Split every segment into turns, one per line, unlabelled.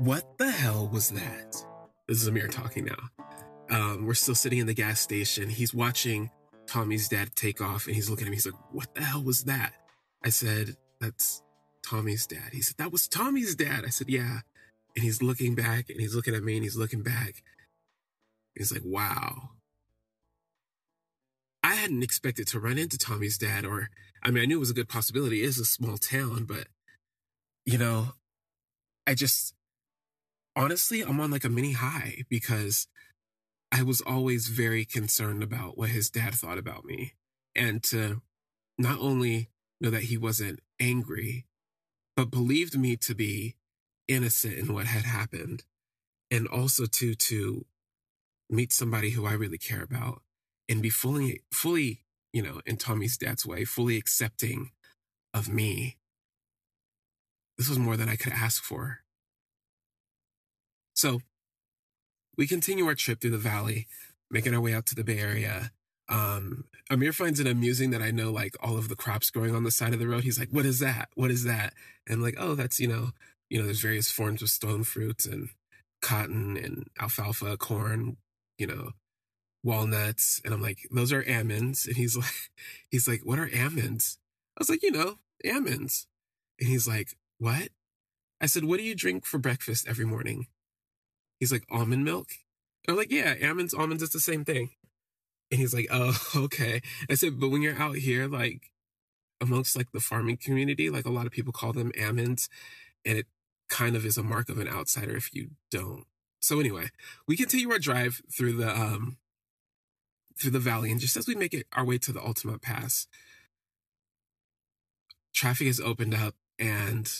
What the hell was that? This is Amir talking now. Um, we're still sitting in the gas station. He's watching Tommy's dad take off and he's looking at me. He's like, What the hell was that? I said, That's Tommy's dad. He said, That was Tommy's dad. I said, Yeah. And he's looking back and he's looking at me and he's looking back. He's like, Wow. I hadn't expected to run into Tommy's dad, or I mean, I knew it was a good possibility. It is a small town, but you know, I just honestly, I'm on like a mini high because I was always very concerned about what his dad thought about me. And to not only know that he wasn't angry, but believed me to be innocent in what had happened. And also to, to meet somebody who I really care about and be fully, fully, you know, in Tommy's dad's way, fully accepting of me. This was more than I could ask for. So we continue our trip through the valley, making our way out to the Bay Area. Um, Amir finds it amusing that I know like all of the crops growing on the side of the road. He's like, "What is that? What is that?" And I'm like, "Oh, that's you know, you know, there's various forms of stone fruits and cotton and alfalfa, corn, you know, walnuts." And I'm like, "Those are almonds." And he's like, "He's like, what are almonds?" I was like, "You know, almonds." And he's like, "What?" I said, "What do you drink for breakfast every morning?" He's like, almond milk? I'm like, yeah, almonds, almonds, it's the same thing. And he's like, oh, okay. I said, but when you're out here, like amongst like the farming community, like a lot of people call them almonds, and it kind of is a mark of an outsider if you don't. So anyway, we continue our drive through the um through the valley, and just as we make it our way to the Altamont Pass, traffic has opened up, and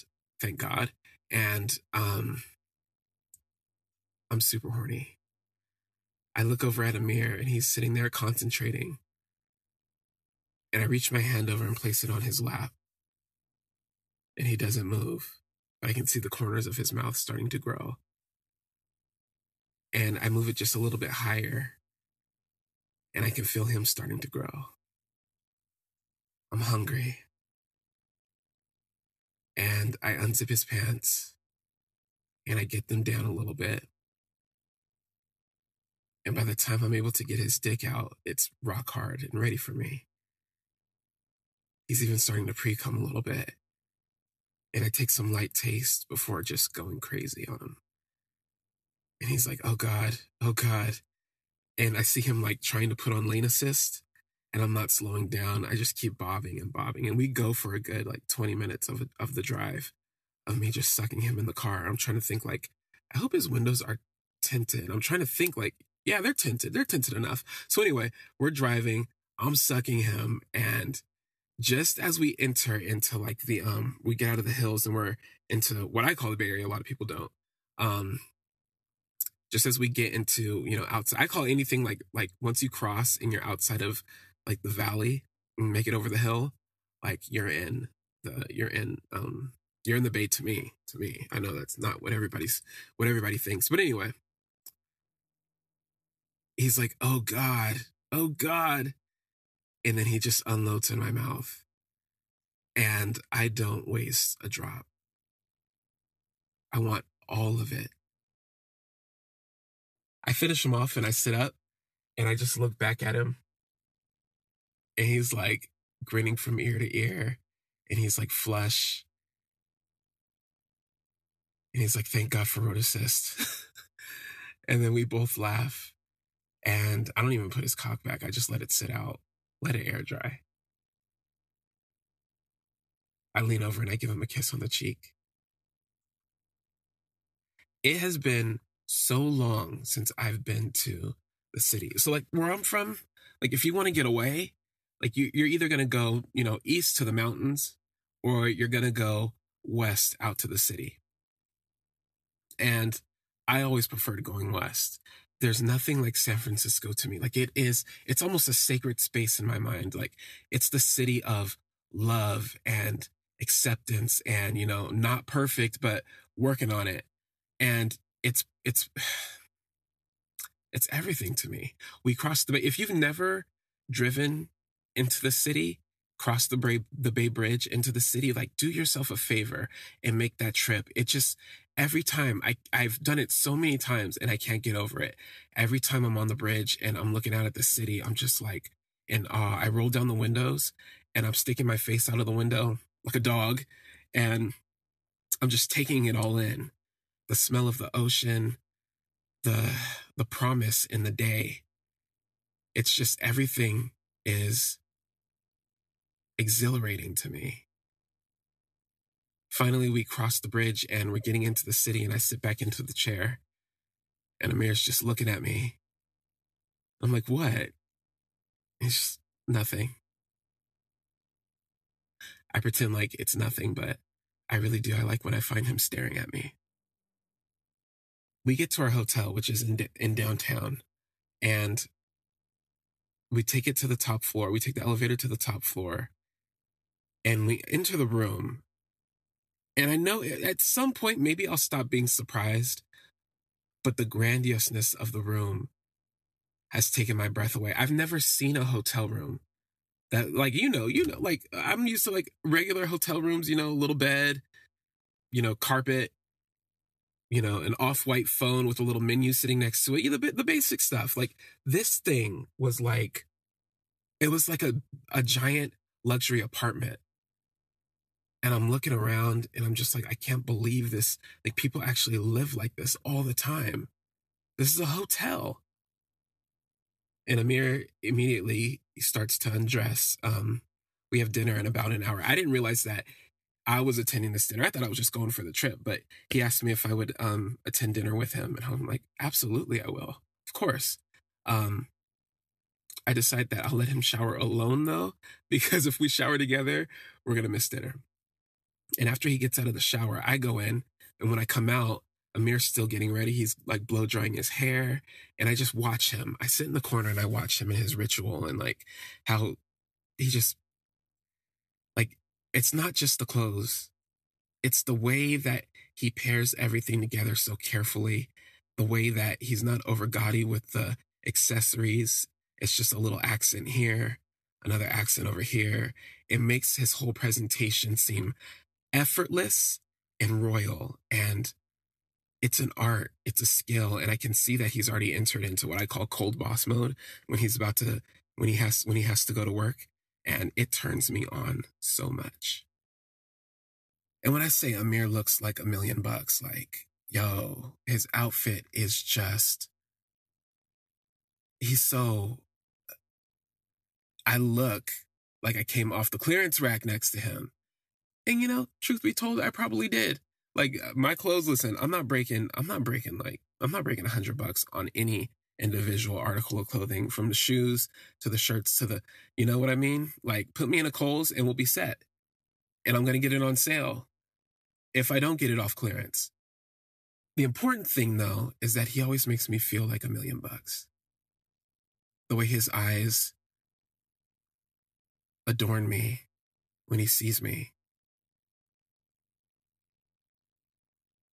thank God. And um I'm super horny. I look over at Amir and he's sitting there concentrating. And I reach my hand over and place it on his lap. And he doesn't move. But I can see the corners of his mouth starting to grow. And I move it just a little bit higher. And I can feel him starting to grow. I'm hungry. And I unzip his pants and I get them down a little bit. And by the time I'm able to get his dick out, it's rock hard and ready for me. He's even starting to pre cum a little bit. And I take some light taste before just going crazy on him. And he's like, oh God, oh God. And I see him like trying to put on lane assist and I'm not slowing down. I just keep bobbing and bobbing. And we go for a good like 20 minutes of, of the drive of me just sucking him in the car. I'm trying to think like, I hope his windows are tinted. I'm trying to think like, yeah, they're tinted. They're tinted enough. So anyway, we're driving. I'm sucking him, and just as we enter into like the um, we get out of the hills and we're into what I call the Bay Area. A lot of people don't. Um, just as we get into you know outside, I call anything like like once you cross and you're outside of like the valley and make it over the hill, like you're in the you're in um you're in the bay to me to me. I know that's not what everybody's what everybody thinks, but anyway, he's like, oh God, oh God. And then he just unloads in my mouth. And I don't waste a drop. I want all of it. I finish him off and I sit up and I just look back at him. And he's like grinning from ear to ear. And he's like flush. And he's like, thank God for road assist. and then we both laugh. And I don't even put his cock back. I just let it sit out, let it air dry. I lean over and I give him a kiss on the cheek. It has been so long since I've been to the city. So, like, where I'm from, like, if you want to get away, like, you, you're either going to go, you know, east to the mountains or you're going to go west out to the city. And I always preferred going west there's nothing like San Francisco to me. Like it is, it's almost a sacred space in my mind. Like it's the city of love and acceptance and, you know, not perfect, but working on it. And it's, it's, it's everything to me. We crossed the bay. If you've never driven into the city, cross the Bay, the Bay Bridge into the city. Like, do yourself a favor and make that trip. It just, every time I, I've done it so many times and I can't get over it. Every time I'm on the bridge and I'm looking out at the city, I'm just like in awe. I roll down the windows and I'm sticking my face out of the window like a dog and I'm just taking it all in. The smell of the ocean, the the promise in the day. It's just everything is exhilarating to me. Finally, we cross the bridge and we're getting into the city, and I sit back into the chair, and Amir's just looking at me. I'm like, what? It's just nothing. I pretend like it's nothing, but I really do. I like when I find him staring at me. We get to our hotel, which is in, in downtown, and we take it to the top floor. We take the elevator to the top floor, and we enter the room. And I know at some point, maybe I'll stop being surprised, but the grandioseness of the room has taken my breath away. I've never seen a hotel room that like you know you know like i'm used to like regular hotel rooms you know little bed you know carpet you know an off-white phone with a little menu sitting next to it you know, the, the basic stuff like this thing was like it was like a, a giant luxury apartment and i'm looking around and i'm just like i can't believe this like people actually live like this all the time this is a hotel and Amir immediately starts to undress. Um, we have dinner in about an hour. I didn't realize that I was attending this dinner. I thought I was just going for the trip, but he asked me if I would um, attend dinner with him. And I'm like, absolutely, I will. Of course. Um, I decide that I'll let him shower alone though, because if we shower together, we're going to miss dinner. And after he gets out of the shower, I go in. And when I come out, Amir's still getting ready. He's like blow drying his hair. And I just watch him. I sit in the corner and I watch him in his ritual and like how he just, like, it's not just the clothes, it's the way that he pairs everything together so carefully, the way that he's not over gaudy with the accessories. It's just a little accent here, another accent over here. It makes his whole presentation seem effortless and royal. And it's an art, it's a skill, and I can see that he's already entered into what I call cold boss mode when he's about to when he has when he has to go to work, and it turns me on so much. And when I say Amir looks like a million bucks, like yo, his outfit is just he's so I look like I came off the clearance rack next to him. And you know, truth be told, I probably did. Like uh, my clothes listen i'm not breaking i'm not breaking like i'm not breaking a hundred bucks on any individual article of clothing from the shoes to the shirts to the you know what i mean? Like put me in a Kohl's and we'll be set. And i'm going to get it on sale if i don't get it off clearance. The important thing though is that he always makes me feel like a million bucks. The way his eyes adorn me when he sees me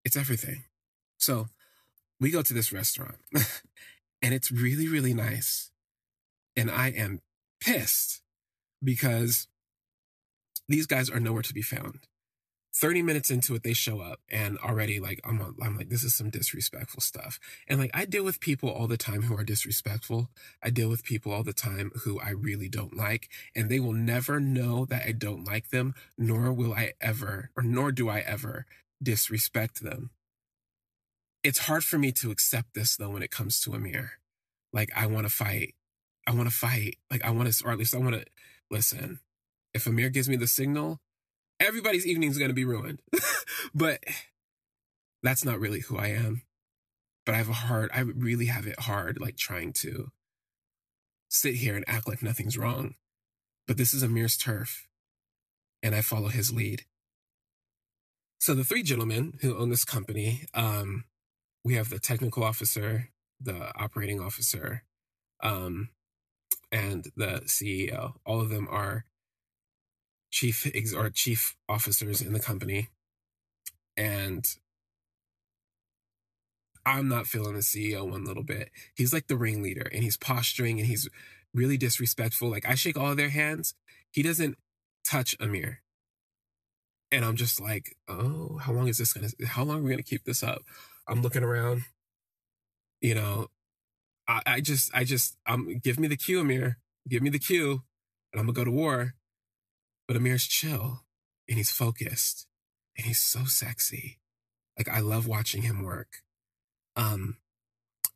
It's everything. So we go to this restaurant and it's really, really nice. And I am pissed because these guys are nowhere to be found. 30 minutes into it, they show up and already like, I'm, I'm like, this is some disrespectful stuff. And like, I deal with people all the time who are disrespectful. I deal with people all the time who I really don't like and they will never know that I don't like them, nor will I ever, or nor do I ever disrespect them. It's hard for me to accept this though when it comes to Amir. Like I want to fight. I want to fight. Like I want to, or at least I want to listen. If Amir gives me the signal, everybody's evening is going to be ruined. but that's not really who I am. But I have a hard, I really have it hard, like trying to sit here and act like nothing's wrong. But this is Amir's turf, and I follow his lead. So the three gentlemen who own this company, um, we have the technical officer, the operating officer, um, and the CEO. All of them are chief ex- or chief officers in the company, and I'm not feeling the CEO one little bit. He's like the ringleader, and he's posturing, and he's really disrespectful. Like I shake all their hands. He doesn't touch Amir. And I'm just like, oh, how long is this gonna how long are we gonna keep this up? I'm looking around, you know, I, I just I just um give me the cue, Amir. Give me the cue, and I'm gonna go to war. But Amir's chill and he's focused and he's so sexy. Like I love watching him work. Um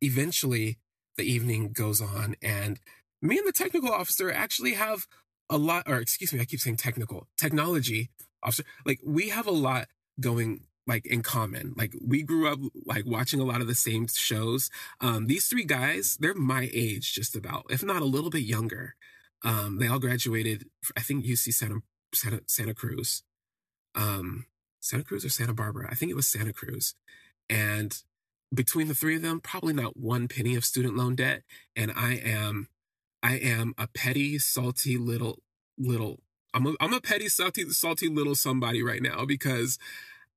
eventually the evening goes on and me and the technical officer actually have a lot or excuse me, I keep saying technical, technology officer. Like we have a lot going like in common. Like we grew up like watching a lot of the same shows. Um, these three guys, they're my age just about, if not a little bit younger. Um, they all graduated, I think UC Santa Santa, Santa Cruz, um, Santa Cruz or Santa Barbara. I think it was Santa Cruz, and between the three of them, probably not one penny of student loan debt. And I am, I am a petty, salty little little. I'm a, I'm a petty, salty, salty little somebody right now because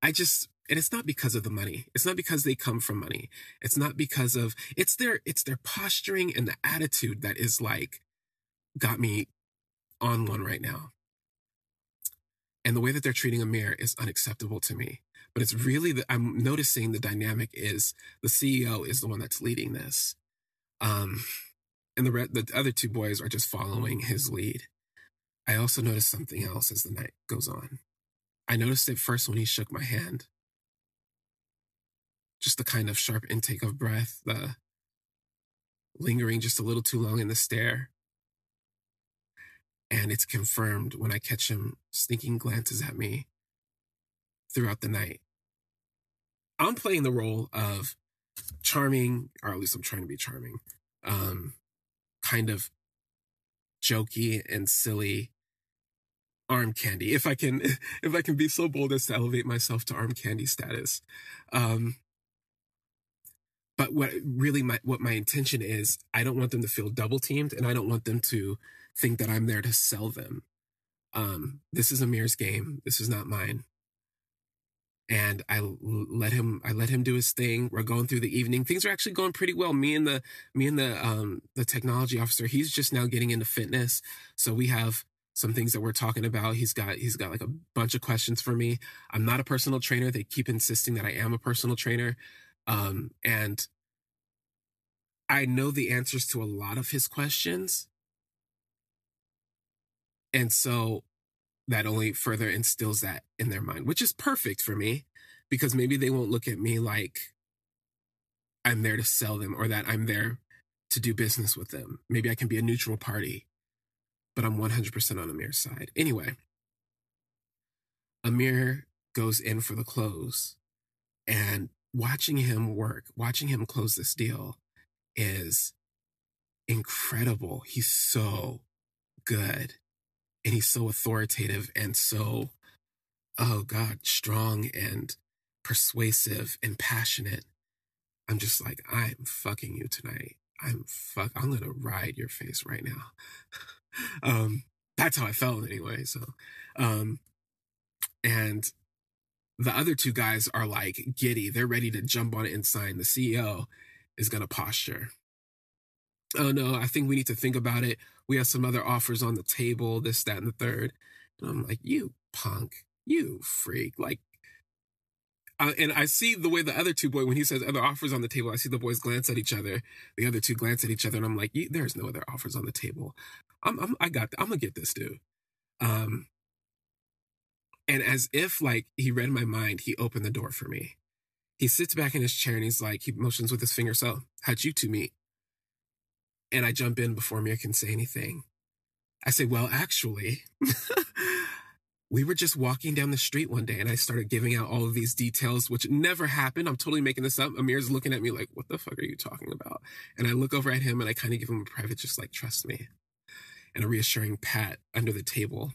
I just and it's not because of the money. It's not because they come from money. It's not because of it's their it's their posturing and the attitude that is like got me on one right now. And the way that they're treating Amir is unacceptable to me. But it's really that I'm noticing the dynamic is the CEO is the one that's leading this. Um, and the, re- the other two boys are just following his lead. I also noticed something else as the night goes on. I noticed it first when he shook my hand. Just the kind of sharp intake of breath, the lingering just a little too long in the stare. And it's confirmed when I catch him sneaking glances at me throughout the night. I'm playing the role of charming, or at least I'm trying to be charming, um, kind of jokey and silly arm candy if i can if i can be so bold as to elevate myself to arm candy status. Um but what really my what my intention is i don't want them to feel double teamed and i don't want them to think that i'm there to sell them. Um this is amir's game. This is not mine and I let him I let him do his thing. We're going through the evening. Things are actually going pretty well. Me and the me and the um the technology officer, he's just now getting into fitness. So we have some things that we're talking about. He's got he's got like a bunch of questions for me. I'm not a personal trainer. They keep insisting that I am a personal trainer. Um, and I know the answers to a lot of his questions. And so that only further instills that in their mind, which is perfect for me because maybe they won't look at me like I'm there to sell them or that I'm there to do business with them. Maybe I can be a neutral party but I'm 100% on Amir's side. Anyway, Amir goes in for the close, and watching him work, watching him close this deal is incredible. He's so good, and he's so authoritative and so, oh God, strong and persuasive and passionate. I'm just like, I'm fucking you tonight. I'm fuck. I'm gonna ride your face right now. um, that's how I felt anyway. So, um, and the other two guys are like giddy. They're ready to jump on it and sign. The CEO is to posture. Oh no, I think we need to think about it. We have some other offers on the table, this, that, and the third. And I'm like, you punk, you freak. Like, uh, and I see the way the other two boy, when he says other offers on the table, I see the boys glance at each other. The other two glance at each other, and I'm like, there's no other offers on the table. I'm, I'm I got, I'm gonna get this dude. Um, and as if like he read my mind, he opened the door for me. He sits back in his chair and he's like, he motions with his finger. So, how'd you two meet? And I jump in before Amir can say anything. I say, well, actually, we were just walking down the street one day and I started giving out all of these details, which never happened. I'm totally making this up. Amir's looking at me like, what the fuck are you talking about? And I look over at him and I kind of give him a private, just like, trust me. And a reassuring pat under the table.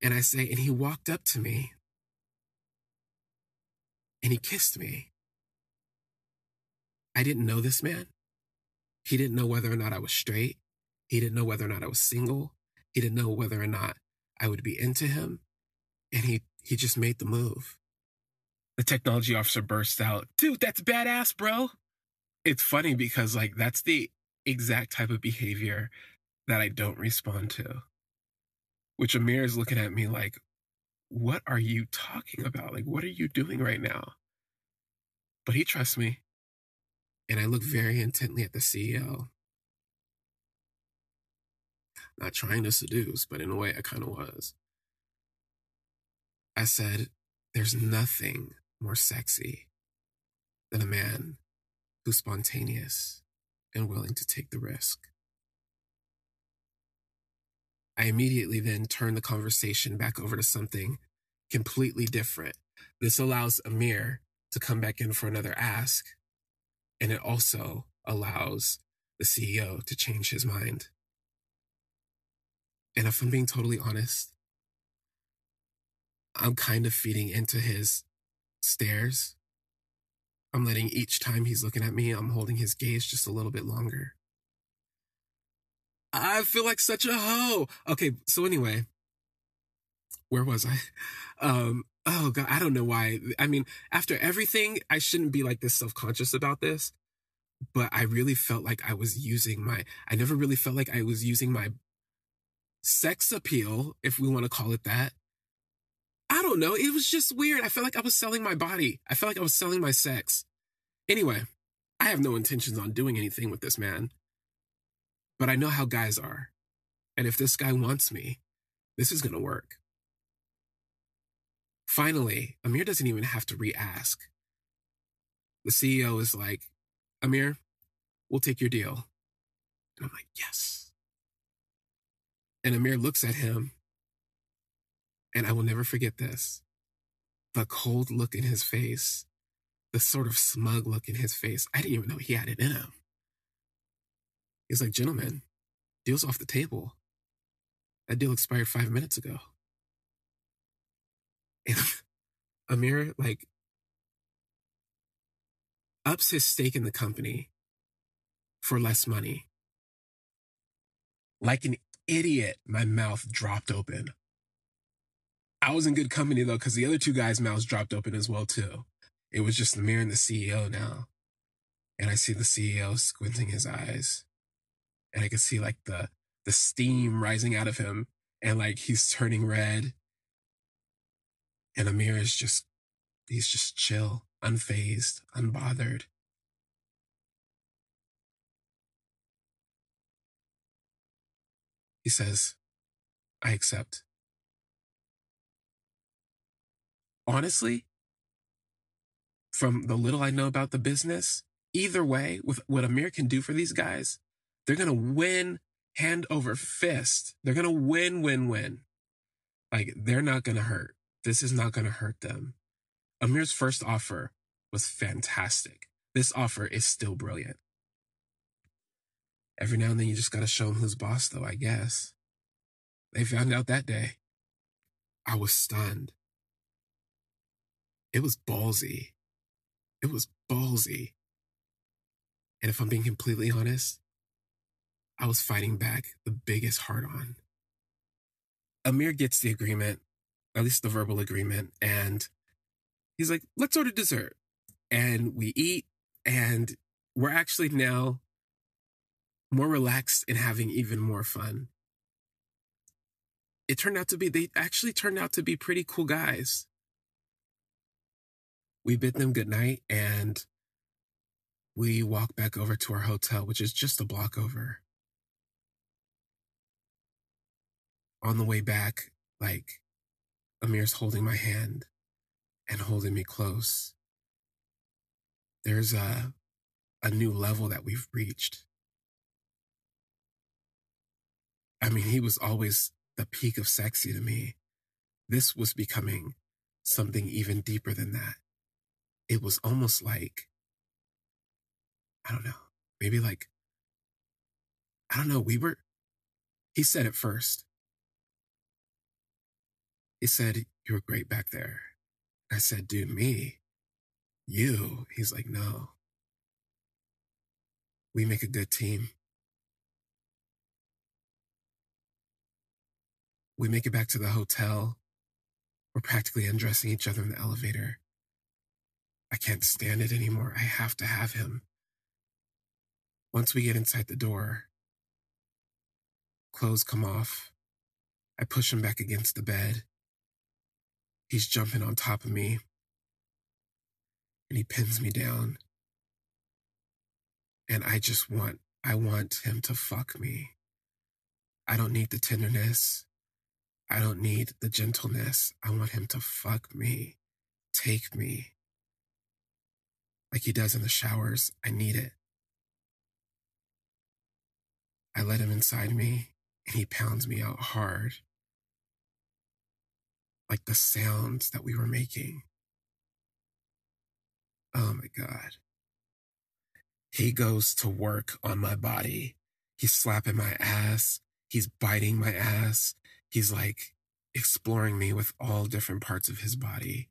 And I say, and he walked up to me and he kissed me. I didn't know this man. He didn't know whether or not I was straight. He didn't know whether or not I was single. He didn't know whether or not I would be into him. And he, he just made the move. The technology officer bursts out, dude, that's badass, bro. It's funny because, like, that's the exact type of behavior that I don't respond to. which Amir is looking at me like, what are you talking about? Like, what are you doing right now? But he trusts me. And I look very intently at the CEO. Not trying to seduce, but in a way I kind of was. I said, There's nothing more sexy than a man who's spontaneous and willing to take the risk. I immediately then turn the conversation back over to something completely different. This allows Amir to come back in for another ask, and it also allows the CEO to change his mind. And if I'm being totally honest, I'm kind of feeding into his stares. I'm letting each time he's looking at me, I'm holding his gaze just a little bit longer. I feel like such a hoe. Okay, so anyway, where was I? Um, oh god, I don't know why. I mean, after everything, I shouldn't be like this self-conscious about this, but I really felt like I was using my I never really felt like I was using my sex appeal, if we want to call it that. I don't know. It was just weird. I felt like I was selling my body. I felt like I was selling my sex. Anyway, I have no intentions on doing anything with this man. But I know how guys are. And if this guy wants me, this is going to work. Finally, Amir doesn't even have to re ask. The CEO is like, Amir, we'll take your deal. And I'm like, yes. And Amir looks at him, and I will never forget this the cold look in his face, the sort of smug look in his face. I didn't even know he had it in him. He's like, gentlemen, deal's off the table. That deal expired five minutes ago. Amir, like, ups his stake in the company for less money. Like an idiot, my mouth dropped open. I was in good company though, because the other two guys' mouths dropped open as well too. It was just Amir and the CEO now. And I see the CEO squinting his eyes and I could see like the the steam rising out of him, and like he's turning red. And Amir is just he's just chill, unfazed, unbothered. He says, I accept. Honestly, from the little I know about the business, either way, with what Amir can do for these guys, they're going to win hand over fist. They're going to win, win, win. Like they're not going to hurt. This is not going to hurt them. Amir's first offer was fantastic. This offer is still brilliant. Every now and then you just got to show them who's boss, though, I guess. They found out that day. I was stunned. It was ballsy. It was ballsy. And if I'm being completely honest, I was fighting back the biggest hard on. Amir gets the agreement, at least the verbal agreement, and he's like, let's order dessert. And we eat, and we're actually now more relaxed and having even more fun. It turned out to be, they actually turned out to be pretty cool guys. We bid them goodnight and we walk back over to our hotel, which is just a block over. on the way back, like Amir's holding my hand and holding me close. There's a, a new level that we've reached. I mean, he was always the peak of sexy to me. This was becoming something even deeper than that. It was almost like, I don't know, maybe like, I don't know, we were, he said it first. He said, You were great back there. I said, Dude, me? You? He's like, No. We make a good team. We make it back to the hotel. We're practically undressing each other in the elevator. I can't stand it anymore. I have to have him. Once we get inside the door, clothes come off. I push him back against the bed. He's jumping on top of me. And he pins me down. And I just want, I want him to fuck me. I don't need the tenderness. I don't need the gentleness. I want him to fuck me, take me. Like he does in the showers. I need it. I let him inside me and he pounds me out hard. Like the sounds that we were making. Oh my God. He goes to work on my body. He's slapping my ass. He's biting my ass. He's like exploring me with all different parts of his body.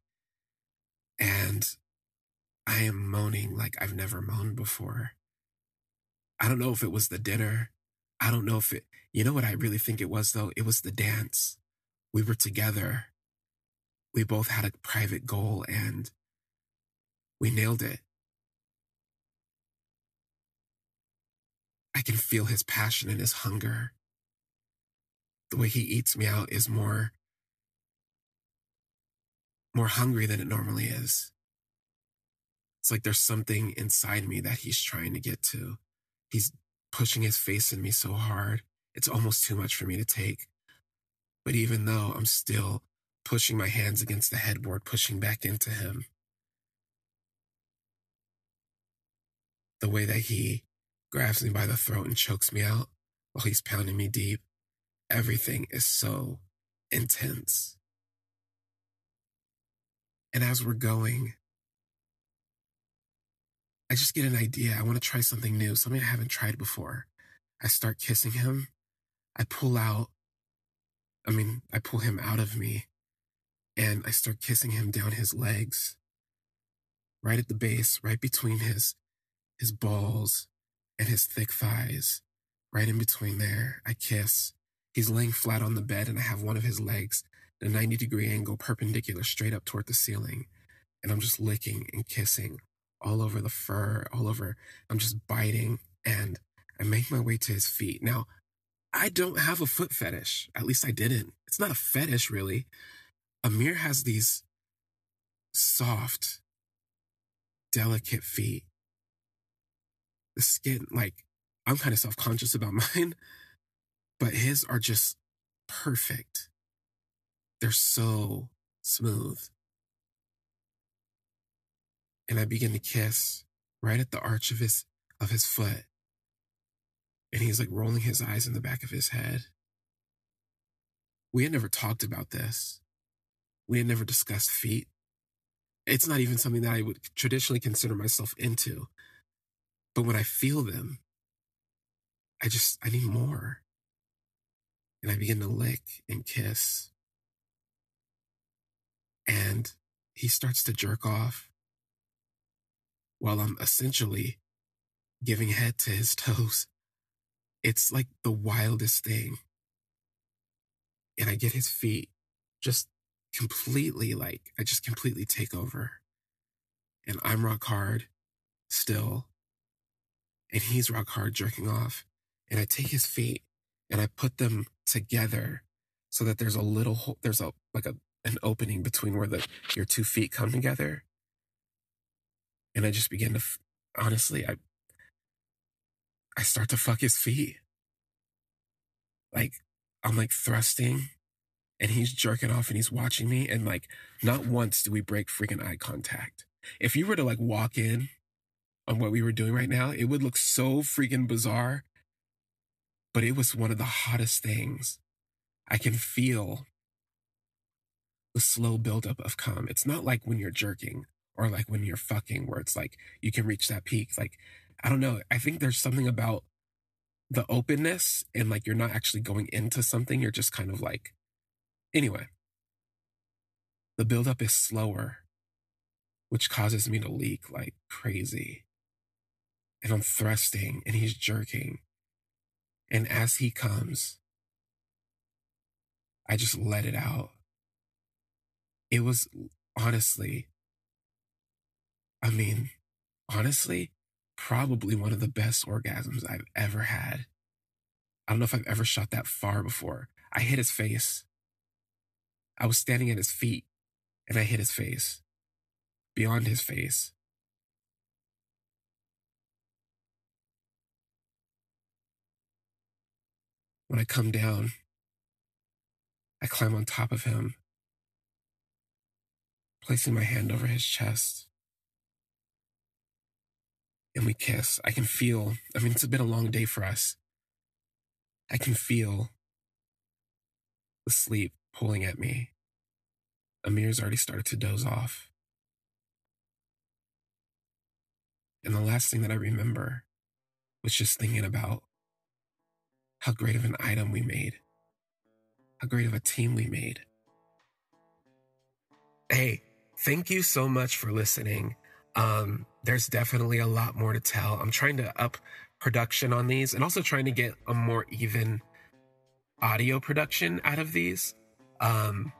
And I am moaning like I've never moaned before. I don't know if it was the dinner. I don't know if it, you know what I really think it was though? It was the dance. We were together. We both had a private goal and we nailed it. I can feel his passion and his hunger. The way he eats me out is more, more hungry than it normally is. It's like there's something inside me that he's trying to get to. He's pushing his face in me so hard. It's almost too much for me to take. But even though I'm still pushing my hands against the headboard, pushing back into him, the way that he grabs me by the throat and chokes me out while he's pounding me deep, everything is so intense. And as we're going, I just get an idea. I want to try something new, something I haven't tried before. I start kissing him. I pull out, I mean, I pull him out of me and I start kissing him down his legs, right at the base, right between his, his balls and his thick thighs, right in between there. I kiss. He's laying flat on the bed and I have one of his legs at a 90 degree angle perpendicular straight up toward the ceiling. And I'm just licking and kissing all over the fur, all over. I'm just biting and I make my way to his feet. Now, I don't have a foot fetish. At least I didn't. It's not a fetish, really. Amir has these soft, delicate feet. The skin, like, I'm kind of self conscious about mine, but his are just perfect. They're so smooth and I begin to kiss right at the arch of his of his foot. And he's like rolling his eyes in the back of his head. We had never talked about this. We had never discussed feet. It's not even something that I would traditionally consider myself into. But when I feel them, I just, I need more. And I begin to lick and kiss. And he starts to jerk off while I'm essentially giving head to his toes. It's like the wildest thing. And I get his feet just completely like, I just completely take over. And I'm rock hard still. And he's rock hard jerking off. And I take his feet and I put them together so that there's a little hole, there's a, like a, an opening between where the, your two feet come together and I just begin to, honestly, I, I start to fuck his feet. Like, I'm like thrusting and he's jerking off and he's watching me. And like, not once do we break freaking eye contact. If you were to like walk in on what we were doing right now, it would look so freaking bizarre. But it was one of the hottest things. I can feel the slow buildup of cum. It's not like when you're jerking or like when you're fucking where it's like you can reach that peak. Like, I don't know. I think there's something about the openness and like you're not actually going into something. You're just kind of like, anyway, the buildup is slower, which causes me to leak like crazy. And I'm thrusting and he's jerking. And as he comes, I just let it out. It was honestly I mean, honestly, probably one of the best orgasms I've ever had. I don't know if I've ever shot that far before. I hit his face. I was standing at his feet and I hit his face, beyond his face. When I come down, I climb on top of him, placing my hand over his chest. And we kiss. I can feel, I mean, it's been a long day for us. I can feel the sleep pulling at me. Amir's already started to doze off. And the last thing that I remember was just thinking about how great of an item we made, how great of a team we made. Hey, thank you so much for listening. Um, there's definitely a lot more to tell. I'm trying to up production on these and also trying to get a more even audio production out of these. Um,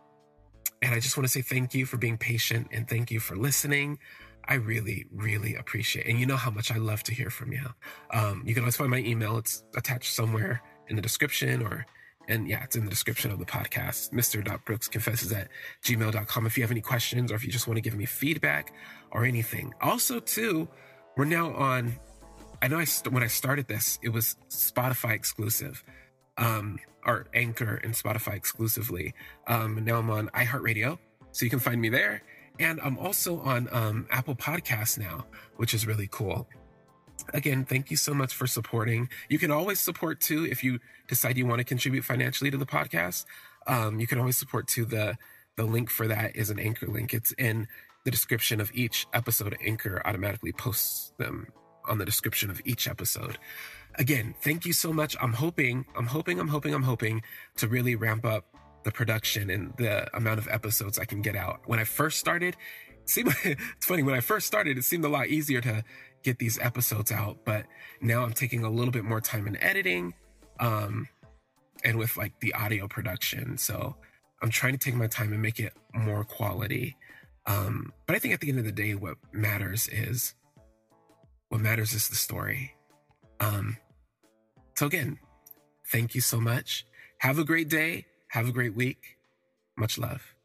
and I just want to say thank you for being patient and thank you for listening. I really, really appreciate it. And you know how much I love to hear from you. Um, you can always find my email. It's attached somewhere in the description or and yeah, it's in the description of the podcast, Mister. Brooks Confesses at gmail.com. If you have any questions or if you just want to give me feedback or anything. Also, too, we're now on, I know I when I started this, it was Spotify exclusive, um, or Anchor and Spotify exclusively. Um, now I'm on iHeartRadio, so you can find me there. And I'm also on um, Apple Podcasts now, which is really cool. Again, thank you so much for supporting. You can always support too if you decide you want to contribute financially to the podcast. Um, you can always support too. The the link for that is an anchor link. It's in the description of each episode. Anchor automatically posts them on the description of each episode. Again, thank you so much. I'm hoping, I'm hoping, I'm hoping, I'm hoping to really ramp up the production and the amount of episodes I can get out. When I first started, see, it's funny. When I first started, it seemed a lot easier to get these episodes out. But now I'm taking a little bit more time in editing, um, and with like the audio production. So I'm trying to take my time and make it more quality. Um, but I think at the end of the day, what matters is what matters is the story. Um, so again, thank you so much. Have a great day. Have a great week. Much love.